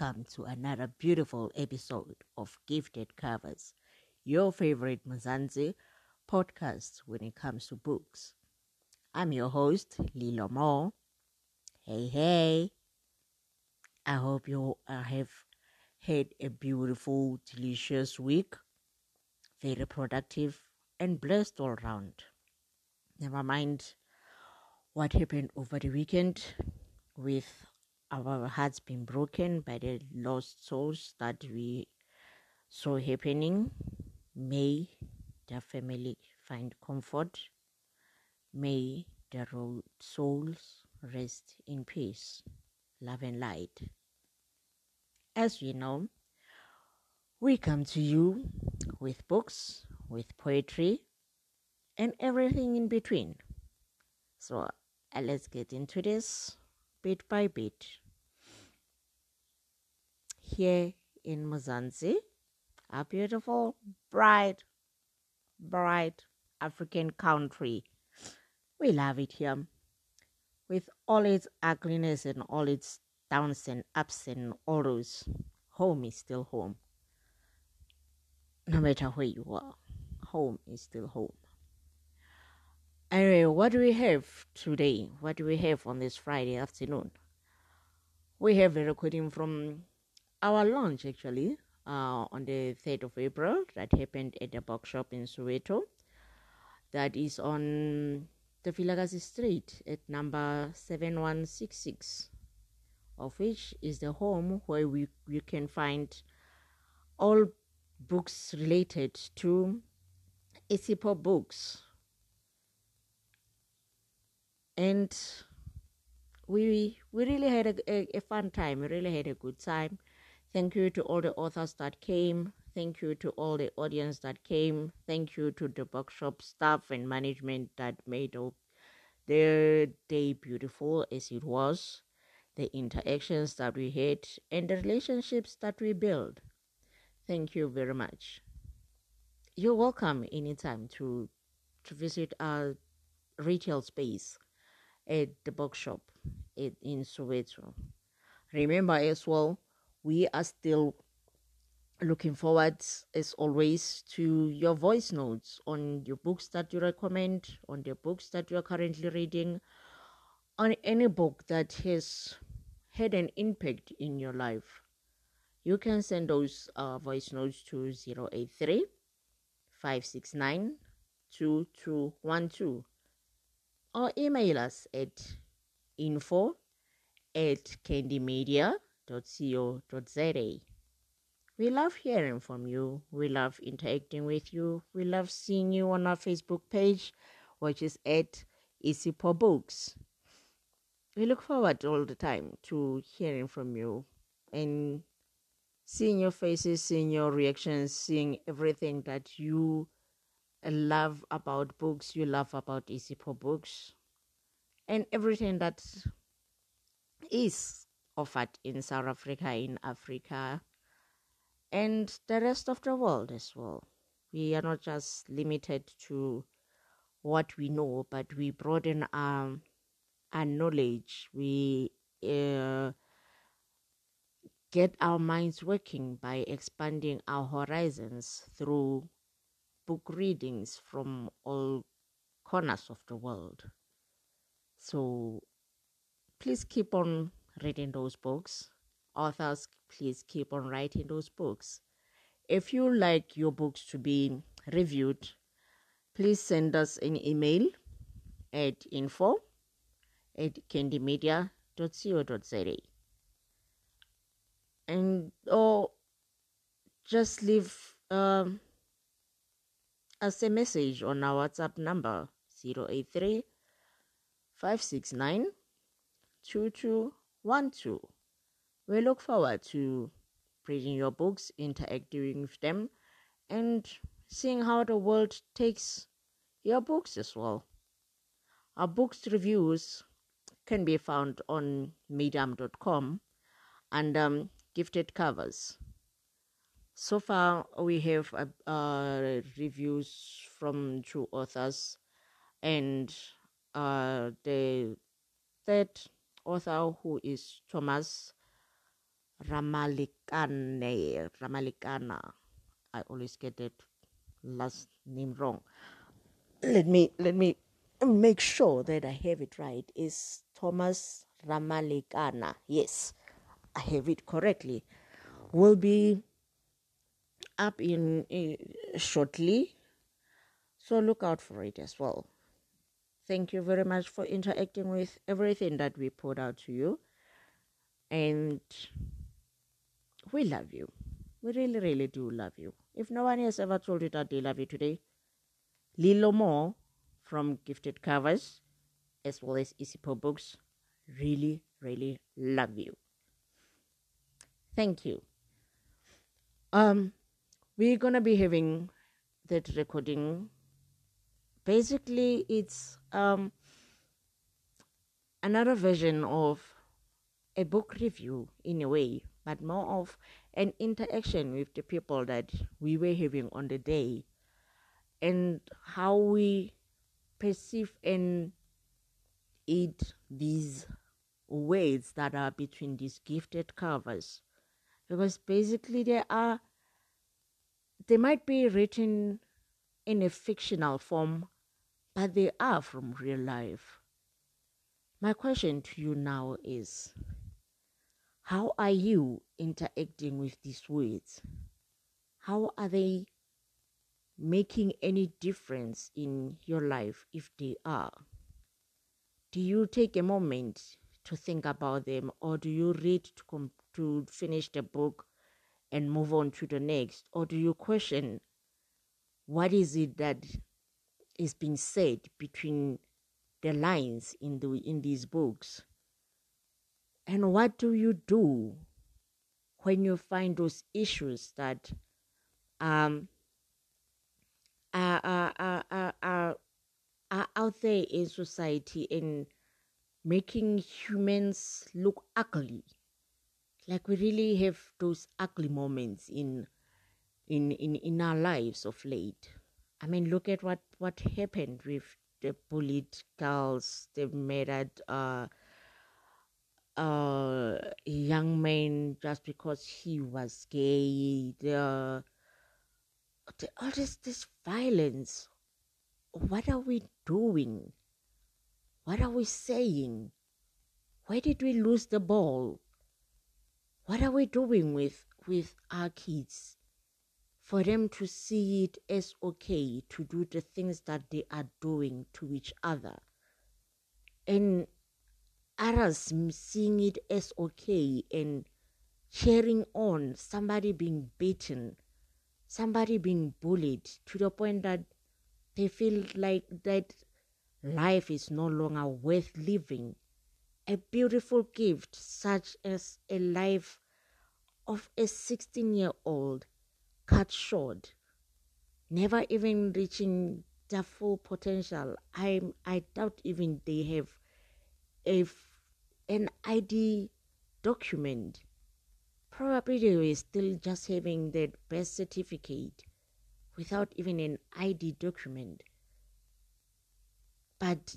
welcome to another beautiful episode of Gifted Covers, your favorite Mzansi podcast when it comes to books. I'm your host, Lilo Mo. Hey, hey. I hope you have had a beautiful, delicious week, very productive, and blessed all round. Never mind what happened over the weekend with our hearts been broken by the lost souls that we saw happening. May their family find comfort. May their souls rest in peace, love, and light. As we know, we come to you with books, with poetry, and everything in between. So uh, let's get into this bit by bit. Here in Mzansi, a beautiful, bright, bright African country. We love it here. With all its ugliness and all its downs and ups and all those, home is still home. No matter where you are, home is still home. Anyway, what do we have today? What do we have on this Friday afternoon? We have a recording from our launch actually uh, on the 3rd of April that happened at the bookshop in Soweto. That is on the Vilakazi Street at number 7166, of which is the home where we you can find all books related to Isipo books and we we really had a, a, a, fun time. We really had a good time. Thank you to all the authors that came. Thank you to all the audience that came. Thank you to the bookshop staff and management that made their day beautiful as it was. The interactions that we had and the relationships that we built. Thank you very much. You're welcome anytime to to visit our retail space at the bookshop in Soweto. Remember as well, we are still looking forward as always to your voice notes on your books that you recommend, on the books that you are currently reading, on any book that has had an impact in your life. You can send those uh, voice notes to 083 569 2212 or email us at info at candymedia.co.za. We love hearing from you. We love interacting with you. We love seeing you on our Facebook page, which is at Isipo Books. We look forward all the time to hearing from you and seeing your faces, seeing your reactions, seeing everything that you love about books, you love about Isipo books, and everything that is offered in South Africa, in Africa, and the rest of the world as well. We are not just limited to what we know, but we broaden our, our knowledge. We uh, get our minds working by expanding our horizons through book readings from all corners of the world. So please keep on reading those books. Authors, please keep on writing those books. If you like your books to be reviewed, please send us an email at info at candymedia.co.za and or just leave um, us a message on our WhatsApp number 083 569 2212. We look forward to reading your books, interacting with them, and seeing how the world takes your books as well. Our books reviews can be found on medium.com and um, gifted covers. So far, we have uh, uh, reviews from two authors, and uh, the third author, who is Thomas Ramalikane. Ramalikana. I always get that last name wrong. Let me let me make sure that I have it right. Is Thomas Ramalikana? Yes, I have it correctly. Will be up in uh, shortly, so look out for it as well. Thank you very much for interacting with everything that we put out to you, and we love you. We really, really do love you. If no one has ever told you that they love you today, Lilo Moore from Gifted Covers, as well as Isipo Books, really, really love you. Thank you. Um, we're gonna be having that recording. Basically, it's um another version of a book review in a way, but more of an interaction with the people that we were having on the day and how we perceive and eat these words that are between these gifted covers because basically they are they might be written in a fictional form but they are from real life. My question to you now is how are you interacting with these words? How are they making any difference in your life if they are? Do you take a moment to think about them or do you read to, com- to finish the book and move on to the next? Or do you question what is it that is being said between the lines in the in these books and what do you do when you find those issues that um are, are, are, are, are out there in society and making humans look ugly. Like we really have those ugly moments in in in, in our lives of late. I mean look at what, what happened with the bullied girls, the murdered uh uh young man just because he was gay, the, the all this this violence. What are we doing? What are we saying? Where did we lose the ball? What are we doing with, with our kids? For them to see it as okay to do the things that they are doing to each other. And others seeing it as okay and cheering on somebody being beaten, somebody being bullied to the point that they feel like that life is no longer worth living. A beautiful gift, such as a life of a 16 year old, cut short, never even reaching their full potential. I, I doubt even they have a, an ID document. Probably they were still just having their birth certificate without even an ID document but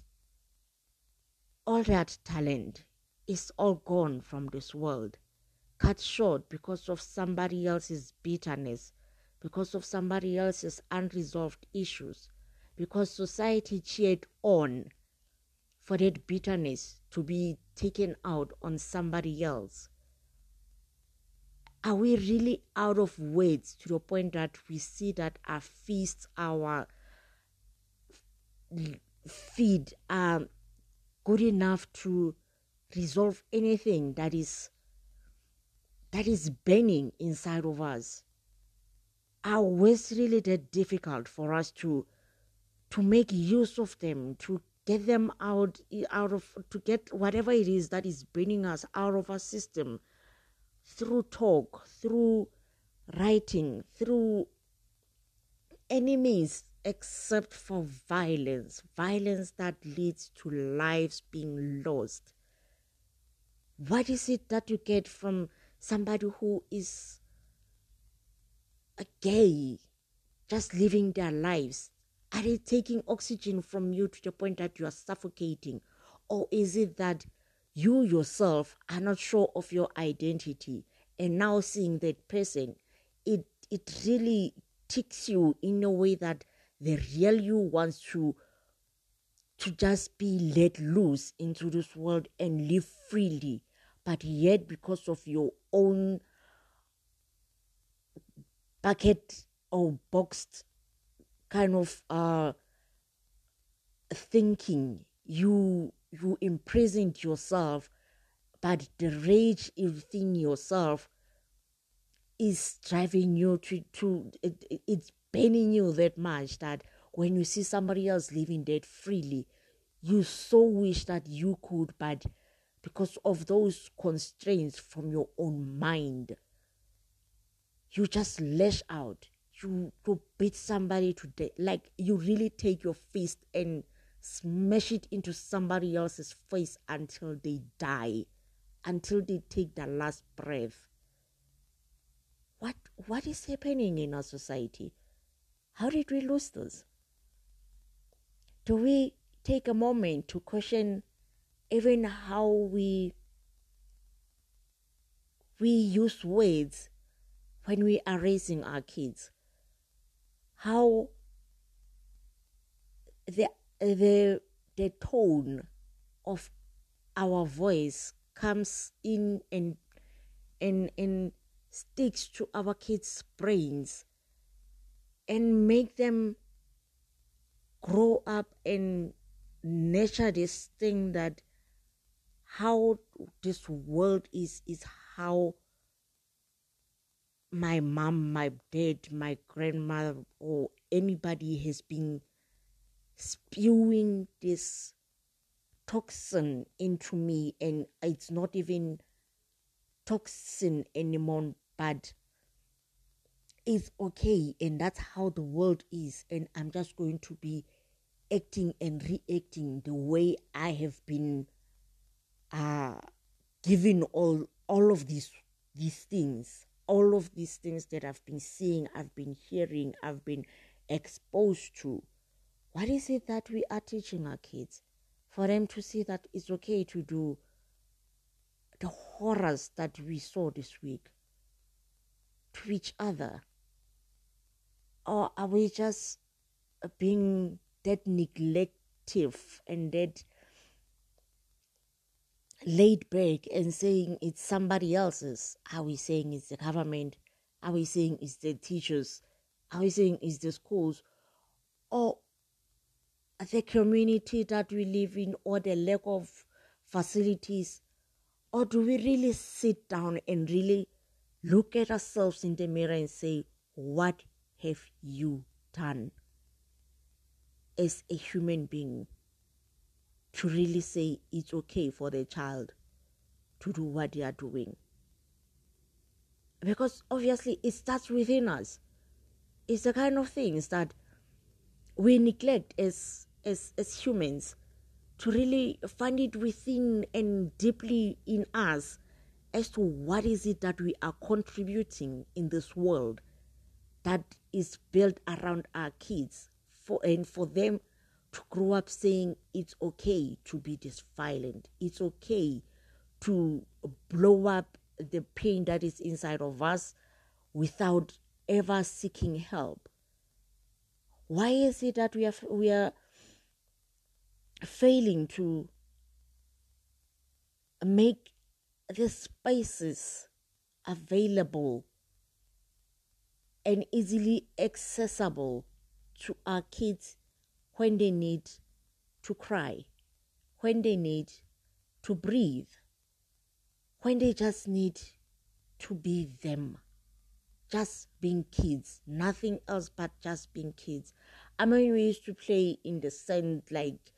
all that talent is all gone from this world, cut short because of somebody else's bitterness, because of somebody else's unresolved issues, because society cheered on for that bitterness to be taken out on somebody else. Are we really out of words to the point that we see that our feasts, our feed are good enough to resolve anything that is that is burning inside of us are words really that difficult for us to to make use of them to get them out out of to get whatever it is that is burning us out of our system through talk through writing through any means except for violence, violence that leads to lives being lost. What is it that you get from somebody who is gay, just living their lives? Are they taking oxygen from you to the point that you are suffocating? Or is it that you yourself are not sure of your identity and now seeing that person, it it really ticks you in a way that the real you wants to to just be let loose into this world and live freely but yet because of your own bucket or boxed kind of uh thinking. You you imprisoned yourself but the rage within yourself is driving you to to it, it's paining you that much that when you see somebody else living dead freely you so wish that you could but because of those constraints from your own mind you just lash out. You to beat somebody to death like you really take your fist and smash it into somebody else's face until they die until they take their last breath. What what is happening in our society? How did we lose this do we take a moment to question even how we we use words when we are raising our kids how the the the tone of our voice comes in and and and sticks to our kids brains and make them grow up and nurture this thing that how this world is is how my mom, my dad, my grandmother, or anybody has been spewing this toxin into me, and it's not even toxin anymore, but it's okay, and that's how the world is, and I'm just going to be acting and reacting the way I have been uh given all all of these these things all of these things that I've been seeing, I've been hearing, I've been exposed to. What is it that we are teaching our kids? For them to see that it's okay to do the horrors that we saw this week to each other? Or are we just being that neglective and that laid back and saying it's somebody else's. Are we saying it's the government? Are we saying it's the teachers? Are we saying it's the schools? Or the community that we live in or the lack of facilities? Or do we really sit down and really look at ourselves in the mirror and say, What have you done as a human being? To really say it's okay for the child to do what they are doing. Because obviously it starts within us. It's the kind of things that we neglect as as as humans to really find it within and deeply in us as to what is it that we are contributing in this world that is built around our kids for and for them to grow up saying it's okay to be this violent. It's okay to blow up the pain that is inside of us without ever seeking help. Why is it that we are we are failing to make the spaces available and easily accessible to our kids when they need to cry, when they need to breathe, when they just need to be them, just being kids, nothing else but just being kids. I mean, we used to play in the sand like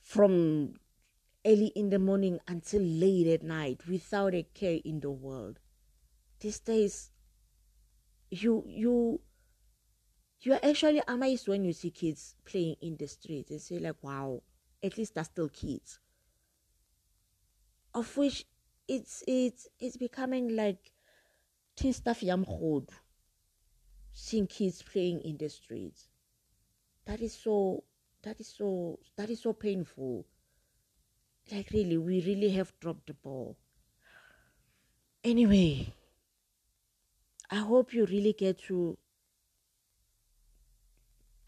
from early in the morning until late at night without a care in the world. These days, you you you are actually amazed when you see kids playing in the streets and say like wow at least they're still kids. Of which it's it's it's becoming like teen stuff yam seeing kids playing in the streets that is so that is so that is so painful. Like really we really have dropped the ball. Anyway I hope you really get to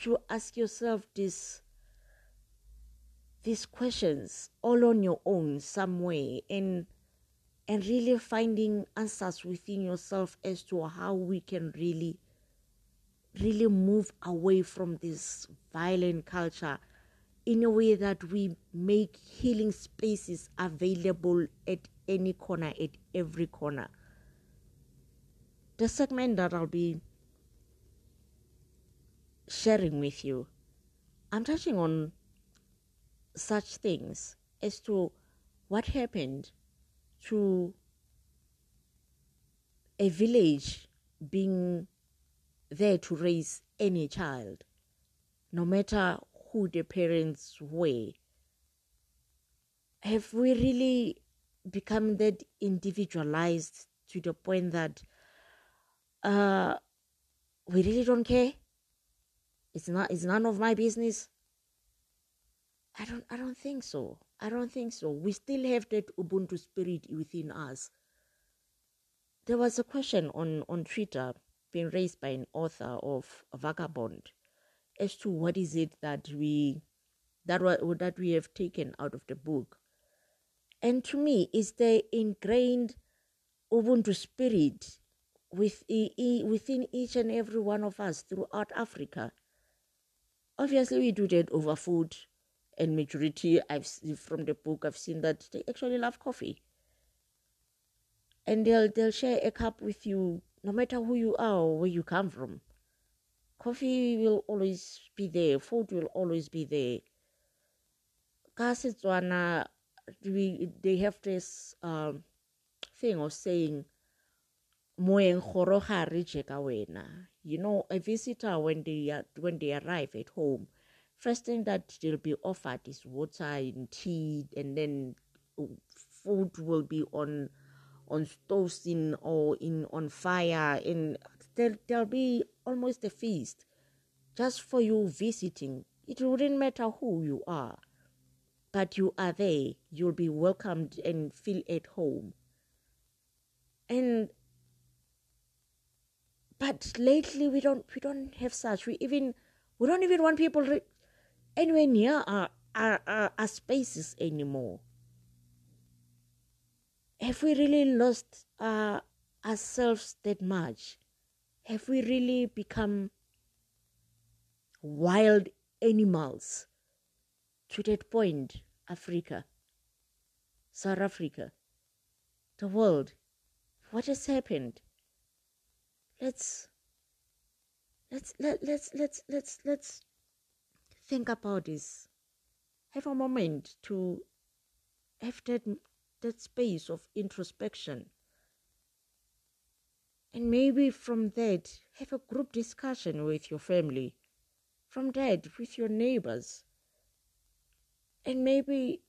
to ask yourself this these questions all on your own some way and and really finding answers within yourself as to how we can really really move away from this violent culture in a way that we make healing spaces available at any corner at every corner. The segment that i'll be sharing with you i'm touching on such things as to what happened to a village being there to raise any child, no matter who the parents were. Have we really become that individualized to the point that uh, we really don't care? It's not. It's none of my business. I don't I don't think so. I don't think so. We still have that Ubuntu spirit within us. There was a question on, on Twitter being raised by an author of Vagabond as to what is it that we that that we have taken out of the book. And to me, is the ingrained Ubuntu spirit with, within each and every one of us throughout Africa. Obviously, we do that over food, and majority I've from the book I've seen that they actually love coffee. And they'll they'll share a cup with you no matter who you are or where you come from. Coffee will always be there, food will always be there. Ka we they have this um, thing of saying you know a visitor when they when they arrive at home first thing that they'll be offered is water and tea, and then oh, food will be on on stoves in or in on fire, and there there'll be almost a feast just for you visiting. It wouldn't matter who you are, but you are there. You'll be welcomed and feel at home. And but lately we don't we don't have such. We even we don't even want people re- anywhere near our, our, our, our spaces anymore. Have we really lost uh, ourselves that much? Have we really become wild animals to that point? Africa, South Africa, the world. What has happened? Let's let's let, let's let's let's let's think about this. Have a moment to have that, that space of introspection. And maybe from that, have a group discussion with your family. From that, with your neighbors. And maybe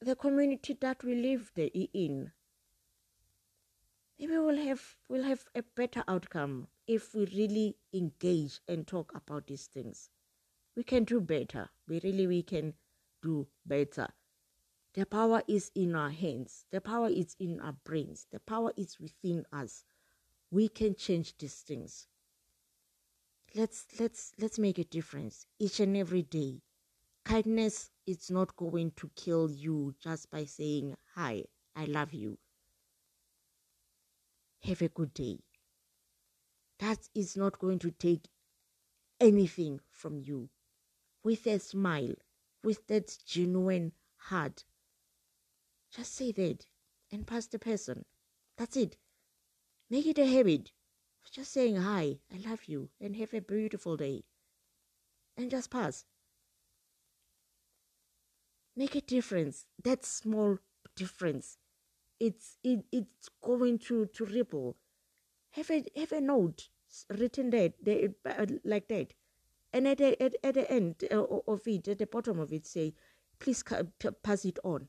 the community that we live in. Maybe we'll have we'll have a better outcome if we really engage and talk about these things we can do better. We really we can do better. The power is in our hands. The power is in our brains. The power is within us. We can change these things. Let's let's let's make a difference each and every day. Kindness is not going to kill you just by saying hi, I love you. Have a good day. That is not going to take anything from you with a smile, with that genuine heart. Just say that and pass the person. That's it. Make it a habit of just saying hi, I love you, and have a beautiful day. And just pass. Make a difference. That small difference. It's it, it's going to, to ripple. Have a have a note written that, uh, like that and at the, at, at the end uh, of it, at the bottom of it, say, please pass it on.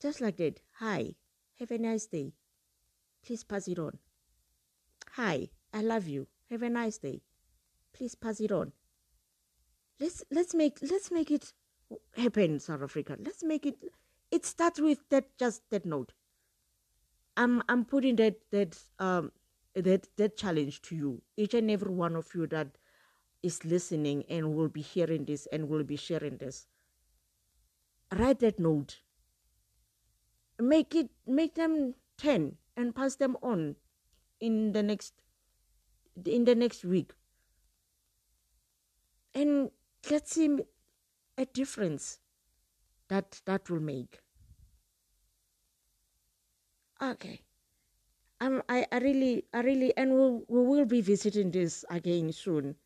Just like that. Hi, have a nice day. Please pass it on. Hi, I love you. Have a nice day. Please pass it on. Let's let's make let's make it happen, South Africa. Let's make it. It starts with that just that note. I'm I'm putting that that um that that challenge to you, each and every one of you that is listening and will be hearing this and will be sharing this. Write that note. Make it make them 10 and pass them on in the next in the next week. And let's see a difference that that will make. Okay. Um, I, I really, I really, and we'll, we will be visiting this again soon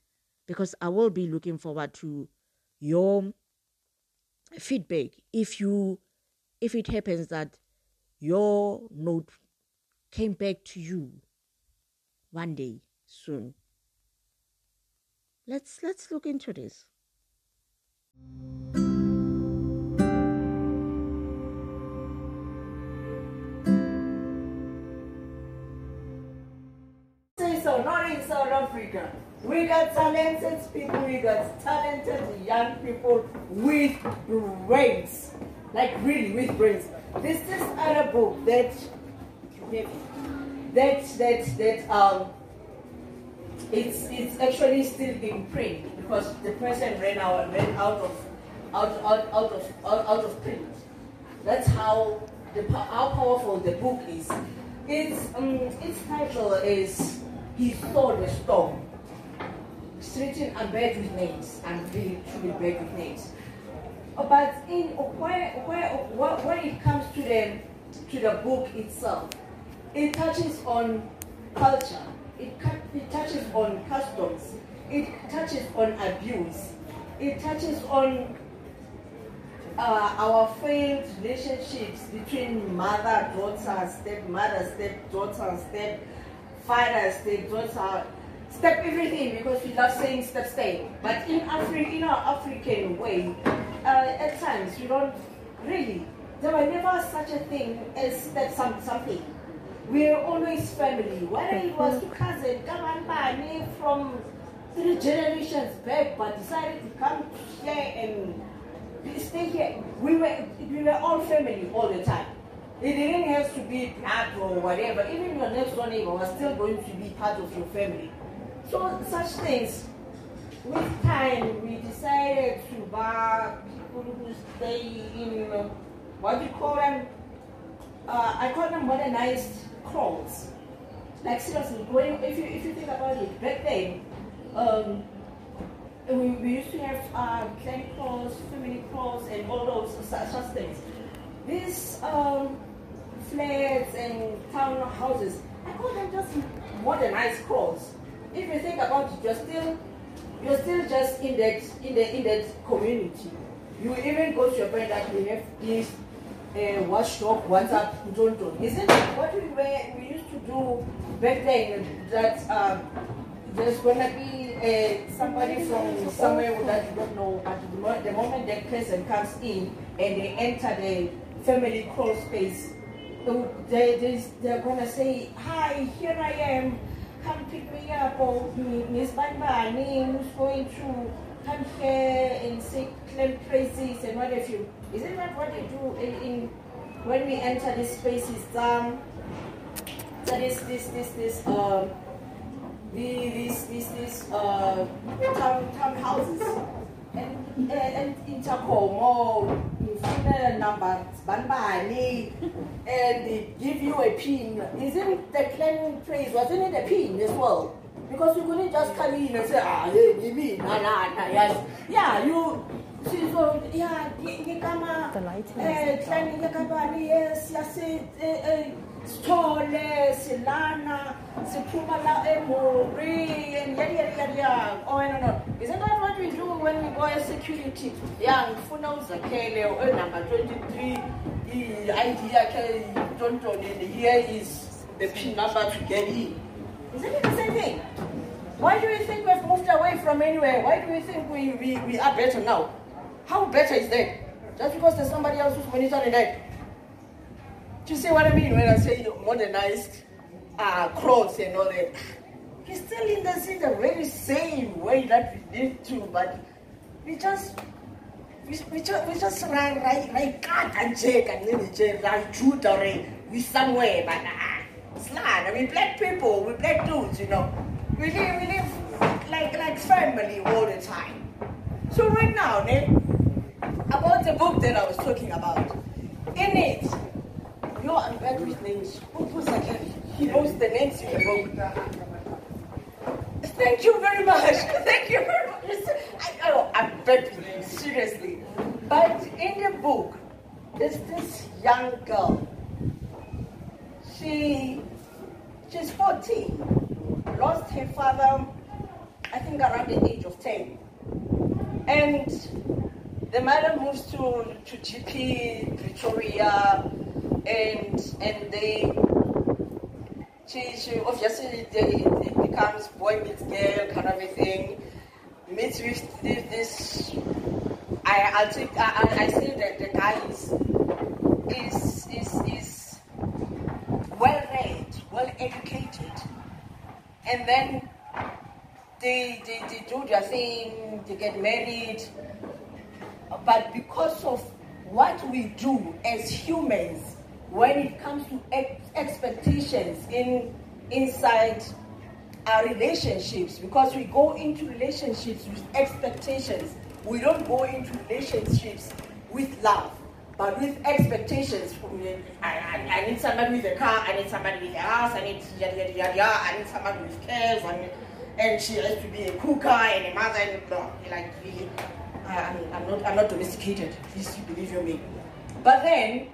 because I will be looking forward to your feedback if you, if it happens that your note came back to you one day soon. Let's let's look into this. Not in South Africa. We got talented people, we got talented young people with brains. Like really with brains. This is other book that that that that um it's it's actually still in print because the person ran out ran out of out out, out of out, out of print. That's how the how powerful the book is. Its um its title is He Saw the Storm. Written and bad with names and really truly bad with names. Uh, But in where where where- when it comes to the to the book itself, it touches on culture, it, it touches on customs, it touches on abuse, it touches on uh, our failed relationships between mother, daughter, stepmother, stepdaughter, stepfather, stepdaughter, step everything because we love saying step stay. But in Afri- in our African way, uh, at times we don't really. There were never such a thing as step some, something. We're always family. Whether it was to cousin, Kamanbani from three generations back, but decided to come here and stay here. We were we were all family all the time. It didn't have to be blood or whatever. Even your next door neighbor was still going to be part of your family. So such things. With time, we decided to buy people who stay in what do you call them? Uh, I call them modernized kraals. Like seriously, when if you if you think about it, back then, um, we, we used to have uh, clan kraals, family kraals, and all those such, such things. These um, flats and townhouses, I call them just modernized kraals. If you think about it, you're still you're still just in that in the in that community. You even go to your friend that we have this uh, watchdog WhatsApp don't don't. Isn't it what we were we used to do back then that um, there's gonna be uh, somebody from somewhere that you don't know, but the moment that person comes in and they enter the family kraal space, they, they, they're gonna say, Hi, here I am, come pick me up, or Miss Banbani, who's going to come here and say claim praises and what have you. Isn't that what they do in, in when we enter these spaces? Um, so this, this, this, this, um, the, these, these, uh, town, townhouses. And, and in Takomo, phone number, banbani, and they give you a pin. Isn't the clan praise, wasn't it a pin as well? Because you couldn't just come in and say, ah, hey, give me, nah, nah, nah, yes. Yeah, you, see, so, yeah, lighting eh, clan ngikabani, yes, yase, eh, eh, sithole silana siphuma la emori and oh no no. Isn't that what we do when we go as security? Yeah ngifuna uzakhele uh, number 23 i-id yakhe tontoni and here is the pin number to get in. Isn't it the same thing? Why do you think we've moved away from anywhere? Why do you think we, we, we are better now? How better is that? Just because there's somebody else who's monitoring that do you see what I mean when I say modernized uh, clothes and all that? He's still in the, in the very same way that we did to, but we just we, we just we just right right right cut and check and then we just right shoot or we somewhere, but ah, slang. I mean, black people, we black dudes, you know, we live, we live like like family all the time. So right now, ne, about the book that I was talking about, in it, yo, I'm bad with names. Who like he knows the names in the book. Thank you very much. Thank you very much. I, oh, I'm bad with names, seriously. But in the book, there's this young girl. She she's 14, lost her father, I think around the age of 10. And the mother moves to, to GP Pretoria and and they she, she uh, obviously they, it becomes boy meets girl kind of a thing. Meets with this, I I'll take I, I I say that the guy is is is is well read, well educated, and then they, they they do their thing, they get married, but because of what we do as humans when it comes to ex- expectations in inside our relationships because we go into relationships with expectations. We don't go into relationships with love but with expectations from I, I, I need somebody with a car i need somebody with a house i need yada yada yada i need somebody with cares and, and she has to be a cooker and a mother and no, like really I, I'm, I'm not i'm not domesticated please believe you me. But then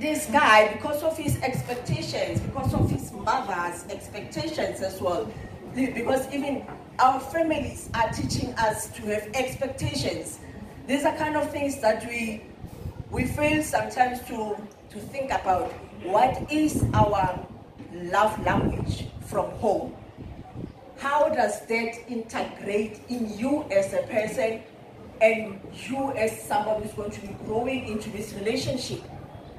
this guy, because of his expectations, because of his mother's expectations as well, because even our families are teaching us to have expectations. These are kind of things that we we fail sometimes to to think about. What is our love language from home? How does that integrate in you as a person and you as somebody who's going to be growing into this relationship?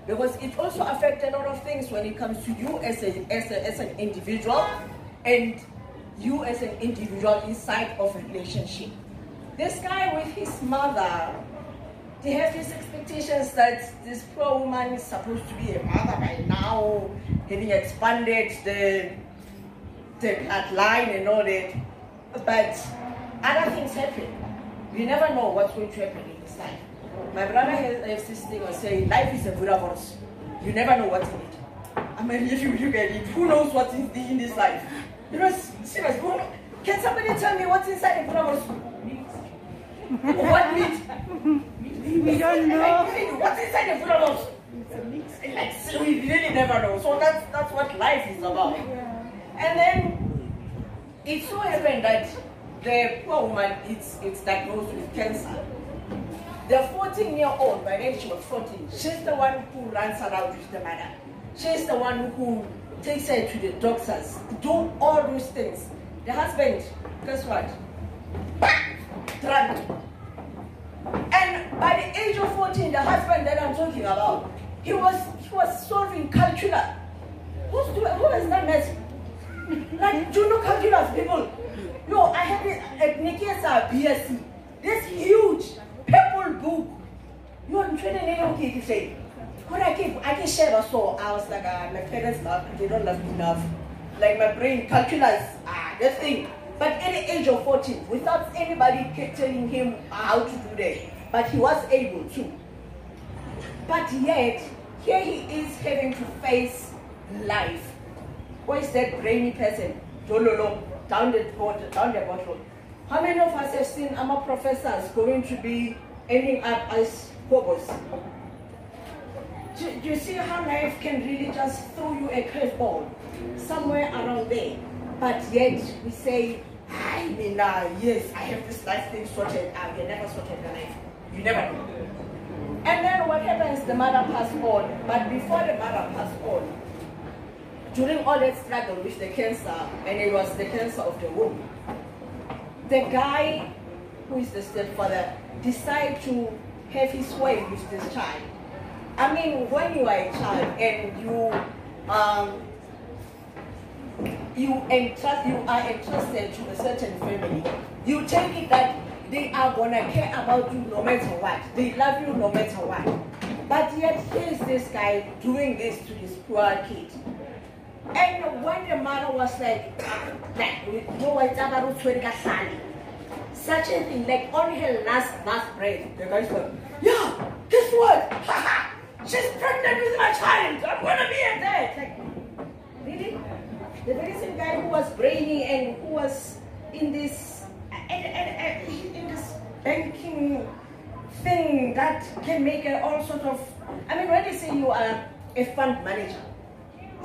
Because it also affects a lot of things when it comes to you as, a, as, a, as an individual and you as an individual inside of a relationship. This guy with his mother, they have these expectations that this poor woman is supposed to be a mother by now, having expanded the the bloodline and all that. But other things happen. You never know what's going to happen in this life. My brother has, has this thing of saying life is a virus. You never know what's in it. I mean, if you look at it, who knows what's in, in this life? You know, serious. Who, can somebody tell me what's inside a virus? what meat? We don't know. What's inside a virus? Like, so we really never know. So that's that's what life is about. And then it so happened that the poor woman it's it's diagnosed with cancer. The 14 year old, by then she was 14, she's the one who runs around with the mother. She's the one who takes her to the doctors, do all those things. The husband, guess what? Drunk. And by the age of 14, the husband that I'm talking about, he was he was solving calculus. Who's doing, who is that mess? Like, do you know calculus, people? No, I have it at Nikesa uh, BSc. This huge purple book. You are training okay say. When I keep I can share a so I was like uh, my parents love they don't love me enough. Like my brain calculus, ah that thing. But at the age of 14, without anybody telling him how to do that, but he was able to. But yet, here he is having to face life. Where is that brainy person? Dololo, down the bottom, down the bottom. How many of us have seen our professors going to be ending up as hobos? Do, do you see how life can really just throw you a curveball somewhere around there? But yet we say, I mean, uh, yes, I have this life thing sorted. Uh, you never sorted your life. You never know. And then what happens? The mother passed on. But before the mother passed on, during all that struggle with the cancer, and it was the cancer of the womb, the guy who is the stepfather decided to have his way with this child. I mean, when you are a child and you um, you entrust you are entrusted to a certain family, you take it that they are gonna care about you no matter what. They love you no matter what. But yet here's this guy doing this to this poor kid. And when the mother was like, like, you know what, such a thing, like on her last last breath, the guy's like, yeah, guess what? She's pregnant with my child. I'm gonna be a dad. Like, really? The very same guy who was brainy and who was in this in, in, in this banking thing that can make all sort of. I mean, when they say you are a fund manager,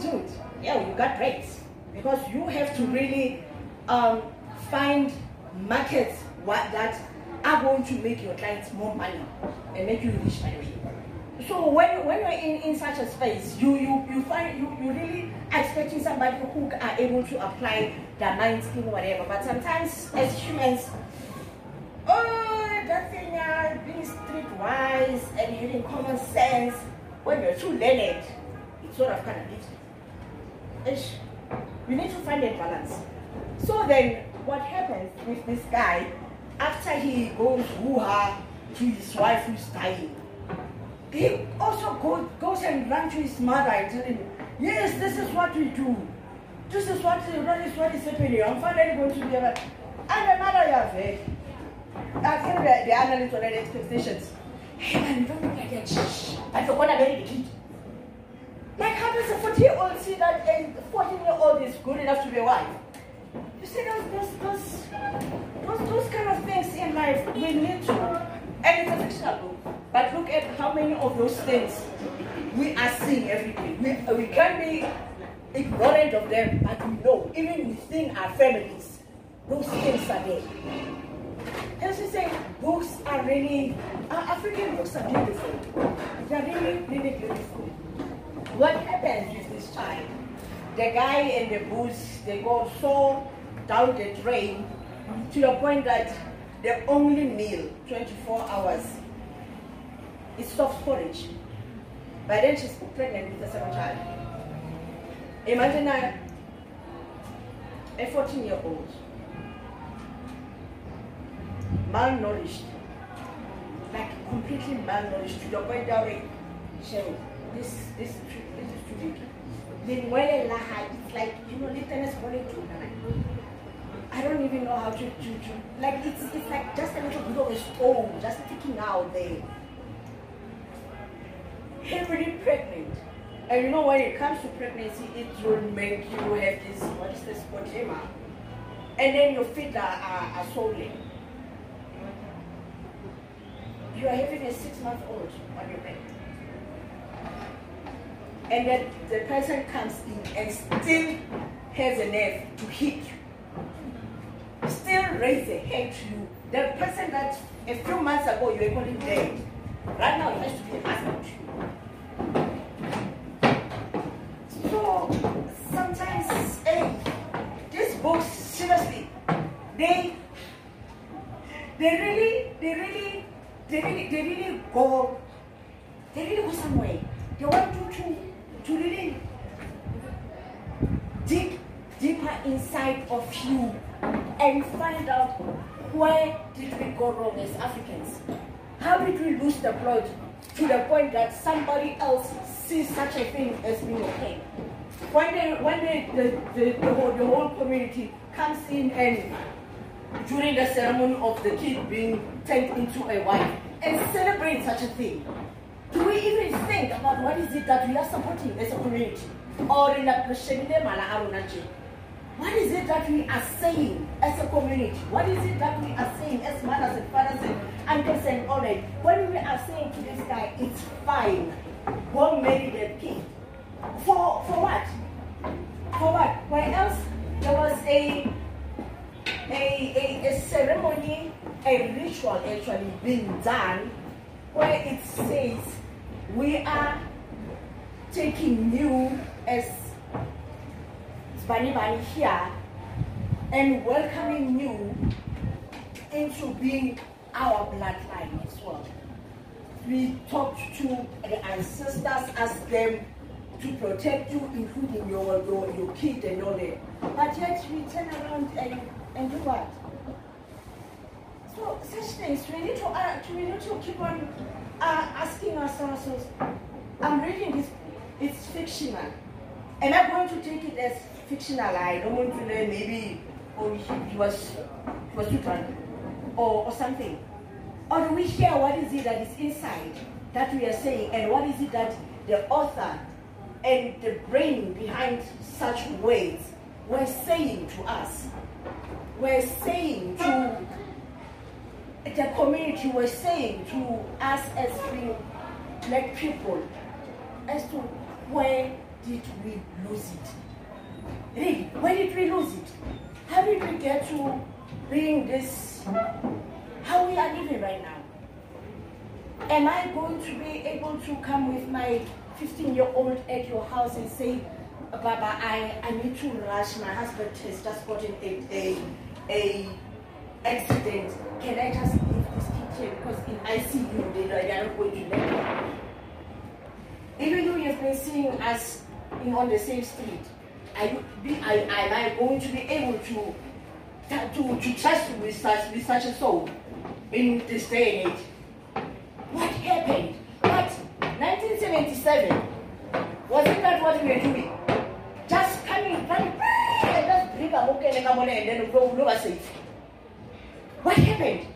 dude, yeah, you got rates because you have to really um, find markets what, that are going to make your clients more money and make you rich by so when, when you're in, in such a space, you, you, you find you, you really expecting somebody who are able to apply their mind skill whatever. But sometimes as humans, oh that thing uh, being streetwise and having common sense, when you're too learned, it sort of kind of gives you need to find a balance. So then what happens with this guy after he goes woo-ha to his wife who's dying? he also go, goes and runs to his mother and tells him, yes, this is what we do. This is what, what is what is happening. I'm finally going to be able. And you have it. I tell the, the analyst on the expectations. Hey man, don't look like that. Shh. Forgot to marry the kid. Like how does a 40 year old see that a 14 year old is good enough to be a wife? You see those, those, those, those, those kind of things in life we need to, and it's a fictional. But look at how many of those things we are seeing every day. We, we can be ignorant of them, but we know, even within our families, those things are there. As we say, books are really, uh, African books are beautiful. They are really, really beautiful. What happens with this child? The guy in the booze, they go so down the drain to the point that the only meal, 24 hours, it's soft porridge. By then she's pregnant with a second child. Imagine a, a 14 year old, malnourished, like completely malnourished to the point that like, this, this, this is too big. Then when it's like, you know, little body too. I don't even know how to, to, to like it's it's like just a little bit of a stone just sticking out there heavily pregnant. And you know when it comes to pregnancy, it will make you have this, what is this, spotema. And then your feet are, are, are swollen. You are having a six month old on your back. And then the person comes in and still has a nerve to hit you. Still raise a hand to you. The person that a few months ago you were calling dead, right now it has to be a husband to you. So sometimes, hey, these books, seriously, they they really, they really, they really, they really go, they really go somewhere. They want you to, to really dig deeper inside of you and find out where did we go wrong as Africans? How did we lose the plot to the point that somebody else sees such a thing as being okay. When, they, when they, the, the, the, whole, the whole community comes in and during the ceremony of the kid being turned into a wife and celebrate such a thing, do we even think about what is it that we are supporting as a community? Or in a what is it that we are saying as a community? What is it that we are saying as mothers and fathers and uncles and all that? When we are saying to this guy, it's fine, go marry that kid. For, for what? For what? Why else there was a, a, a, a ceremony, a ritual actually being done where it says, we are taking you as Bani Bani here and welcoming you into being our bloodline as well. We talked to the ancestors, asked them to protect you, including your, your, your kid and all that. But yet we turn around and, and do what? So such things, we need to, uh, we need to keep on uh, asking ourselves, I'm reading this, it's fictional. Am I going to take it as fictional? I don't want to learn maybe oh he, he was he was too drunk or, or something. Or do we hear what is it that is inside that we are saying and what is it that the author and the brain behind such words were saying to us? Were saying to the community, were saying to us as being black people as to where did we lose it? Really, where did we lose it? How did we get to being this, how we are living right now? Am I going to be able to come with my 15 year old at your house and say, Baba, I, I need to rush. My husband has just gotten a, a, a accident. Can I just leave this kid here? Because in ICU, they, they are not going to let me. Even though you've been seeing us on the same street, I, be, I, am I going to be able to, to, to trust you with such, with such a soul in this day and age? What happened? What? 1977, wasn't that what we were doing? Just coming, running, and just bring a book and on and then go over safe. What happened?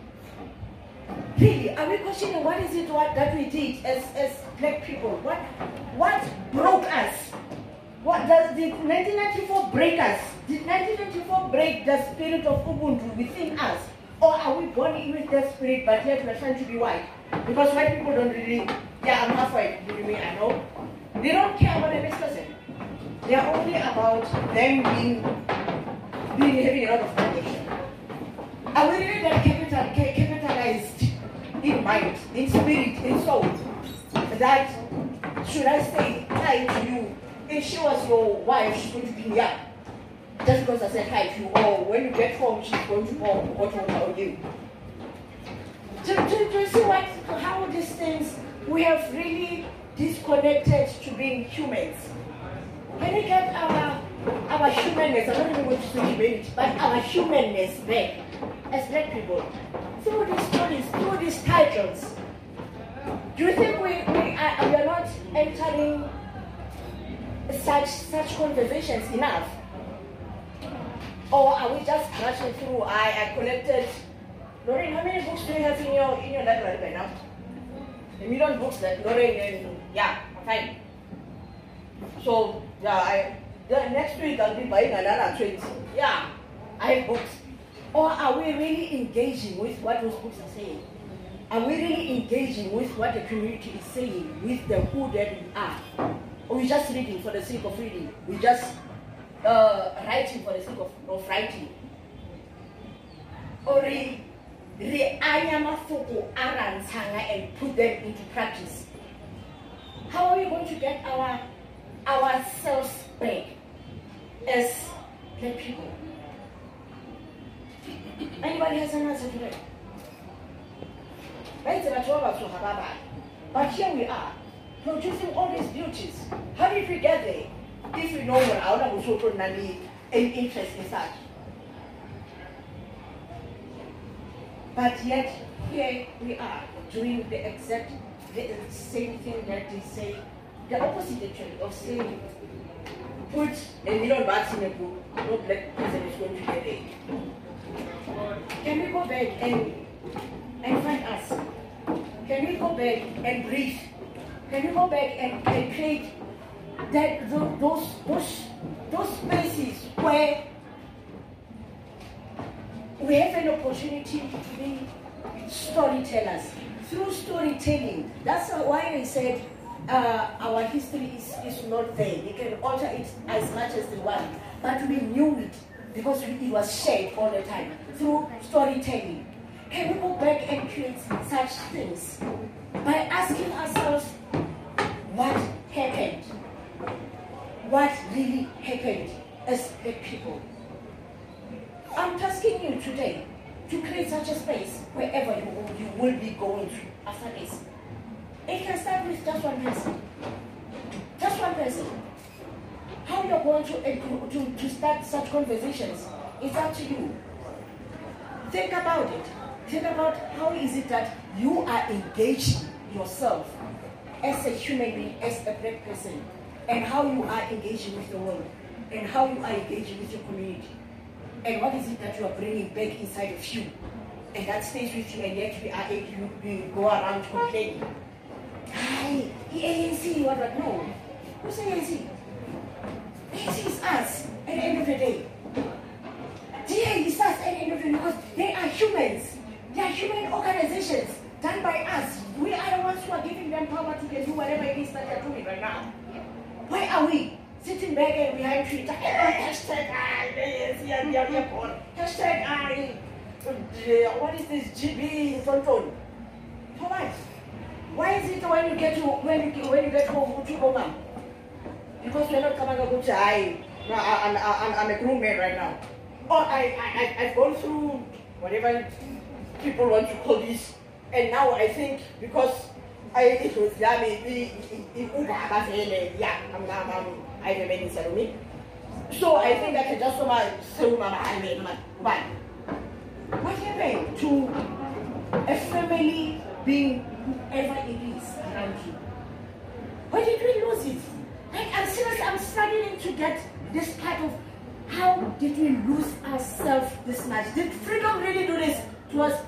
Really, are we questioning what is it what, that we did as, as black people? What what broke us? What does did 1994 break us? Did 1994 break the spirit of Ubuntu within us? Or are we born with that spirit but yet we're trying to be white? Because white people don't really, yeah, I'm half white, believe me, I know. They don't care about the next person. They are only about them being, being having a lot of protection. Are we really that capitalized in mind, in spirit, in soul? That should I say hi to you? If she was your wife, she's going to be here. Just because I said hi to you, or when you get home, she's going to call what will you. To, to, to see what, how these things we have really disconnected to being humans. Can we get our our humanness, I'm not even going to say humanity, but our humanness back as black people through these stories, through these titles? Do you think we, we, are, we are not entering such such conversations enough? Or are we just rushing through? I, I collected Lorraine, how many books do you have in your in your library right now? A million books that Lorraine and yeah, fine. So yeah, I the next week I'll be buying another twenty. Yeah, I have books. Or are we really engaging with what those books are saying? Are we really engaging with what the community is saying, with the who that we are? Or we just reading for the sake of reading? We just uh, writing for the sake of, of writing? Or re, re and put them into practice? How are we going to get our ourselves back as black people? Anybody has an answer to that? But here we are, producing all these beauties. How did we get there? If we know what our Musoto Nani any interest in such. But yet, here we are, doing the exact the same thing that they say, the opposite actually of saying, put a million bucks in a book, no black person is going to get. Can we go back and, and find us? Can we go back and breathe? Can we go back and, and create that those those those spaces where we have an opportunity to be storytellers through storytelling. That's why I said uh, our history is, is not there. They can alter it as much as they want, but we knew it because it was shared all the time through storytelling. Can we go back and create such things by asking ourselves what happened? What really happened as black people? I'm asking you today to create such a space wherever you, you will be going to after this. It can start with just one person. Just one person. You're going eh, to, to, to start such conversations, it's up to you. Think about it. Think about how is it that you are engaging yourself as a human being, as a black person, and how you are engaging with the world and how you are engaging with your community. And what is it that you are bringing back inside of you? And that stays with you and yet we are eh, you, we go around complaining. Hi, the ANC, what no. Who's ANC? ANC is us at the end of the day. DA is us at the end of the day because they are humans. They are human organizations done by us. We are the ones who are giving them power to do whatever it is that they're doing right now. Why are we sitting back and behind Twitter? Oh, hashtag I, hashtag I, what is this GB, Tonton? For what? Why is it when you get to when you when you get home go mom? Because you're not coming up with I, I'm, I'm, I'm a right now. Or I, I, I've gone through whatever people want to call this and now I think because I it was maybe yeah I'm I'm I'm I remain in Salome. So I think I can just so my so my but what happened to a family being whoever it is around you? Why did we lose it? Like I'm seriously I'm struggling to get this part of how did we lose ourselves this much? Did freedom really do this to us?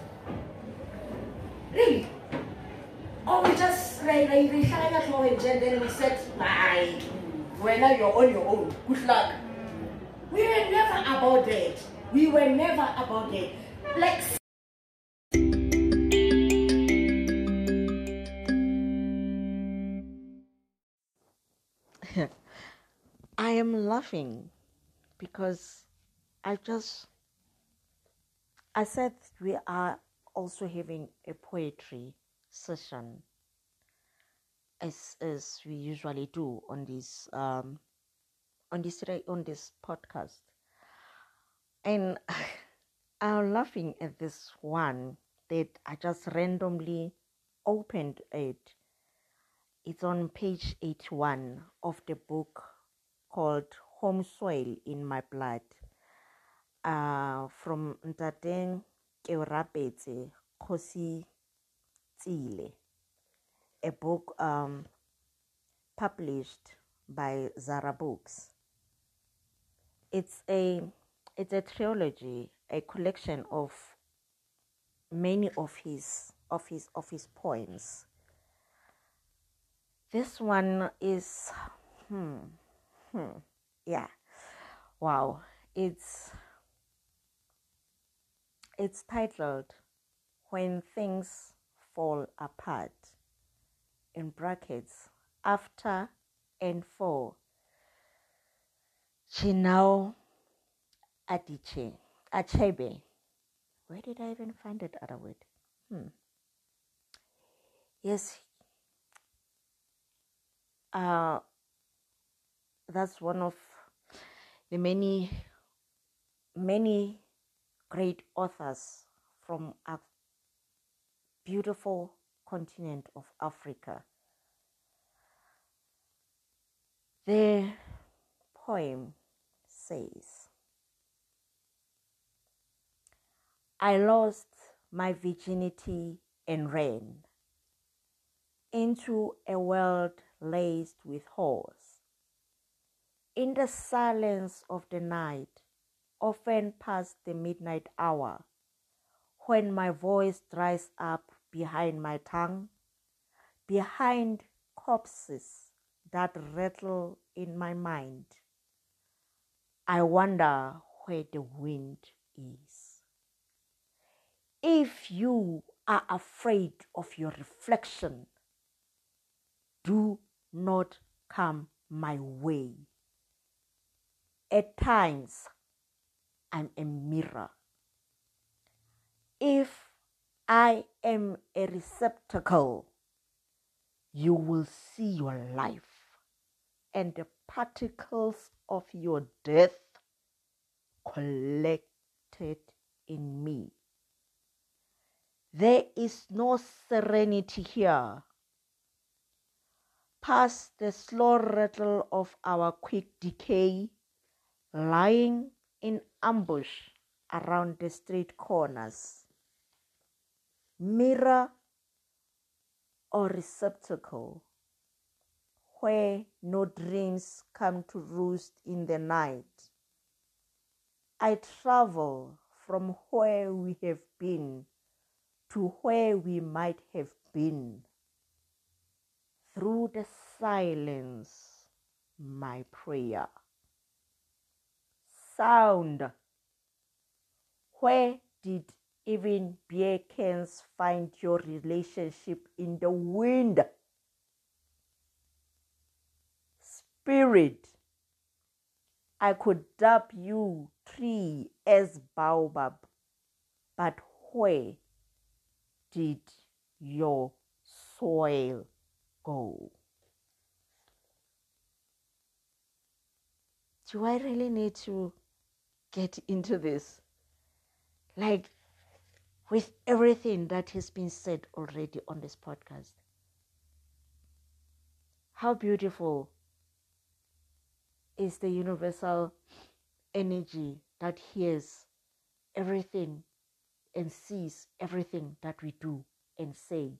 Really? Or we just like, like we hang at home and then we said, bye. Well, now you're on your own. Good luck. We were never about that. We were never about that. Like am laughing because I just I said we are also having a poetry session as as we usually do on this um on this on this podcast. And i'm laughing at this one that i just randomly opened it. It's on page 81 of the book called home soil in my blood uh, from Ntateng ke rapetse Kgosi Tsile, a book um, published by Xarra Books. It's a it's a trilogy, a collection of many of his of his of his poems. This one is hmm hmm yeah wow it's it's titled When Things Fall Apart, in brackets, after and for Chinua Adichie, Achebe. Where did I even find that other word? Hmm. Yes. Uh, that's one of the many, many great authors from a beautiful continent of Africa. The poem says, I lost my virginity and ran into a world laced with horrors. In the silence of the night, often past the midnight hour, when my voice dries up behind my tongue, behind corpses that rattle in my mind. I wonder where the wind is. If you are afraid of your reflection, do not come my way. At times, I'm a mirror. If I am a receptacle, you will see your life and the particles of your death collected in me. There is no serenity here. Past the slow rattle of our quick decay, lying in ambush around the street corners. Mirror or receptacle, where no dreams come to roost in the night. I travel from where we have been to where we might have been. Through the silence, my prayer. Sound. Where did even beer cans find your relationship in the wind? Spirit. I could dub you tree as baobab, but where did your soil go? Do I really need to get into this? Like, with everything that has been said already on this podcast. How beautiful is the universal energy that hears everything and sees everything that we do and say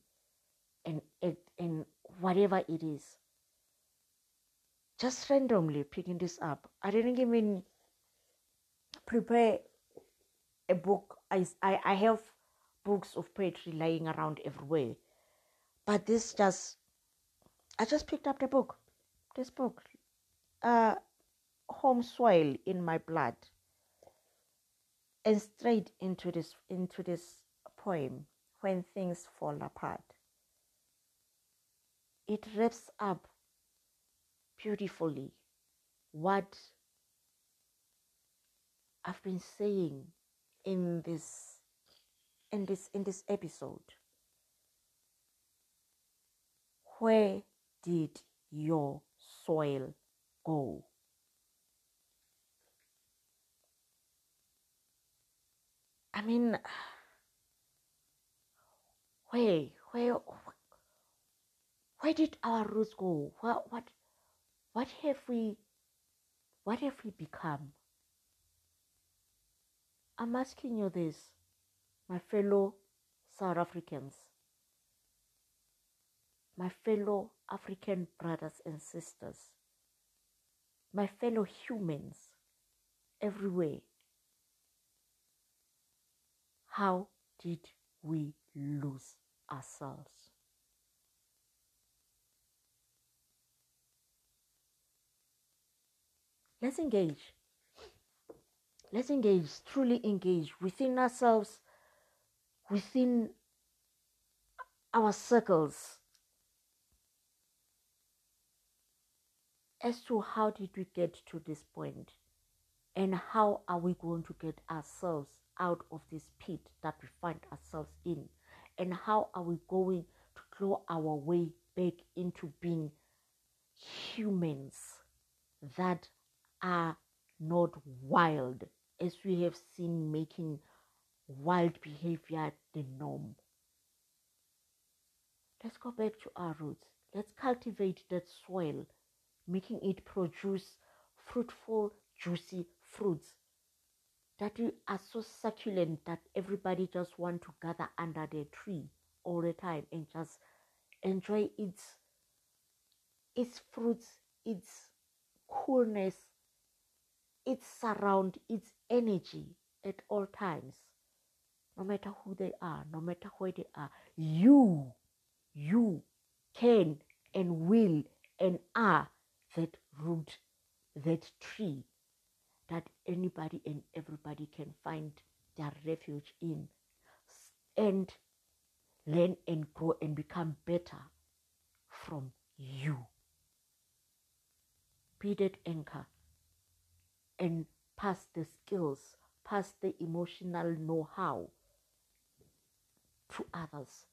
and act and whatever it is. Just randomly picking this up. I didn't even prepare a book. I, I, have books of poetry lying around everywhere. But this just, I just picked up the book. This book. Uh, home soil in my blood and straight into this into this poem when things fall apart it wraps up beautifully what i've been saying in this in this in this episode where did your soil go I mean, where, where, where did our roots go? What, what, what have we, what have we become? I'm asking you this, my fellow South Africans, my fellow African brothers and sisters, my fellow humans everywhere. How did we lose ourselves? Let's engage. Let's engage, truly engage within ourselves, within our circles, as to how did we get to this point and how are we going to get ourselves out of this pit that we find ourselves in? And how are we going to claw our way back into being humans that are not wild, as we have seen making wild behavior the norm? Let's go back to our roots. Let's cultivate that soil, making it produce fruitful, juicy fruits that are so succulent that everybody just want to gather under their tree all the time and just enjoy its its fruits, its coolness, its surround, its energy at all times. No matter who they are, no matter where they are, you, you can and will and are that root, that tree that anybody and everybody can find their refuge in and learn and grow and become better from you. Be that anchor and pass the skills, pass the emotional know how to others.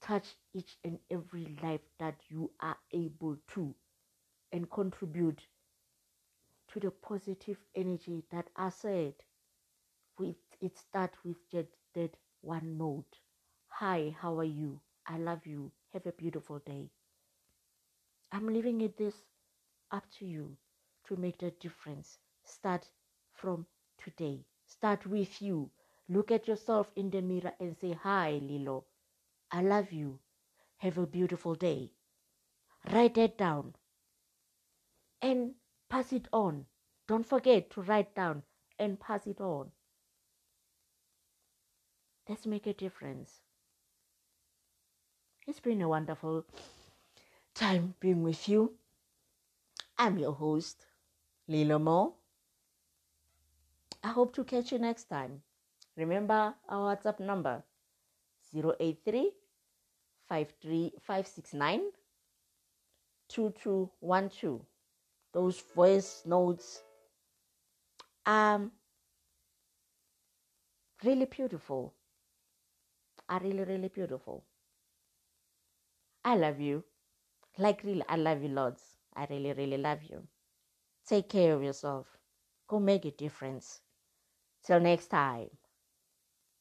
Touch each and every life that you are able to and contribute to the positive energy that I said. With it start with just that one note. Hi, how are you? I love you. Have a beautiful day. I'm leaving it this up to you to make the difference. Start from today. Start with you. Look at yourself in the mirror and say, Hi, Lilo. I love you. Have a beautiful day. write it down and pass it on. Don't forget to write down and pass it on. Let's make a difference. It's been a wonderful time being with you. I'm your host, Lila Mo. I hope to catch you next time. Remember our WhatsApp number 083 569 2212. Those voice notes are really beautiful. Are really, really beautiful. I love you. Like, really, I love you lots. I really, really love you. Take care of yourself. Go make a difference. Till next time.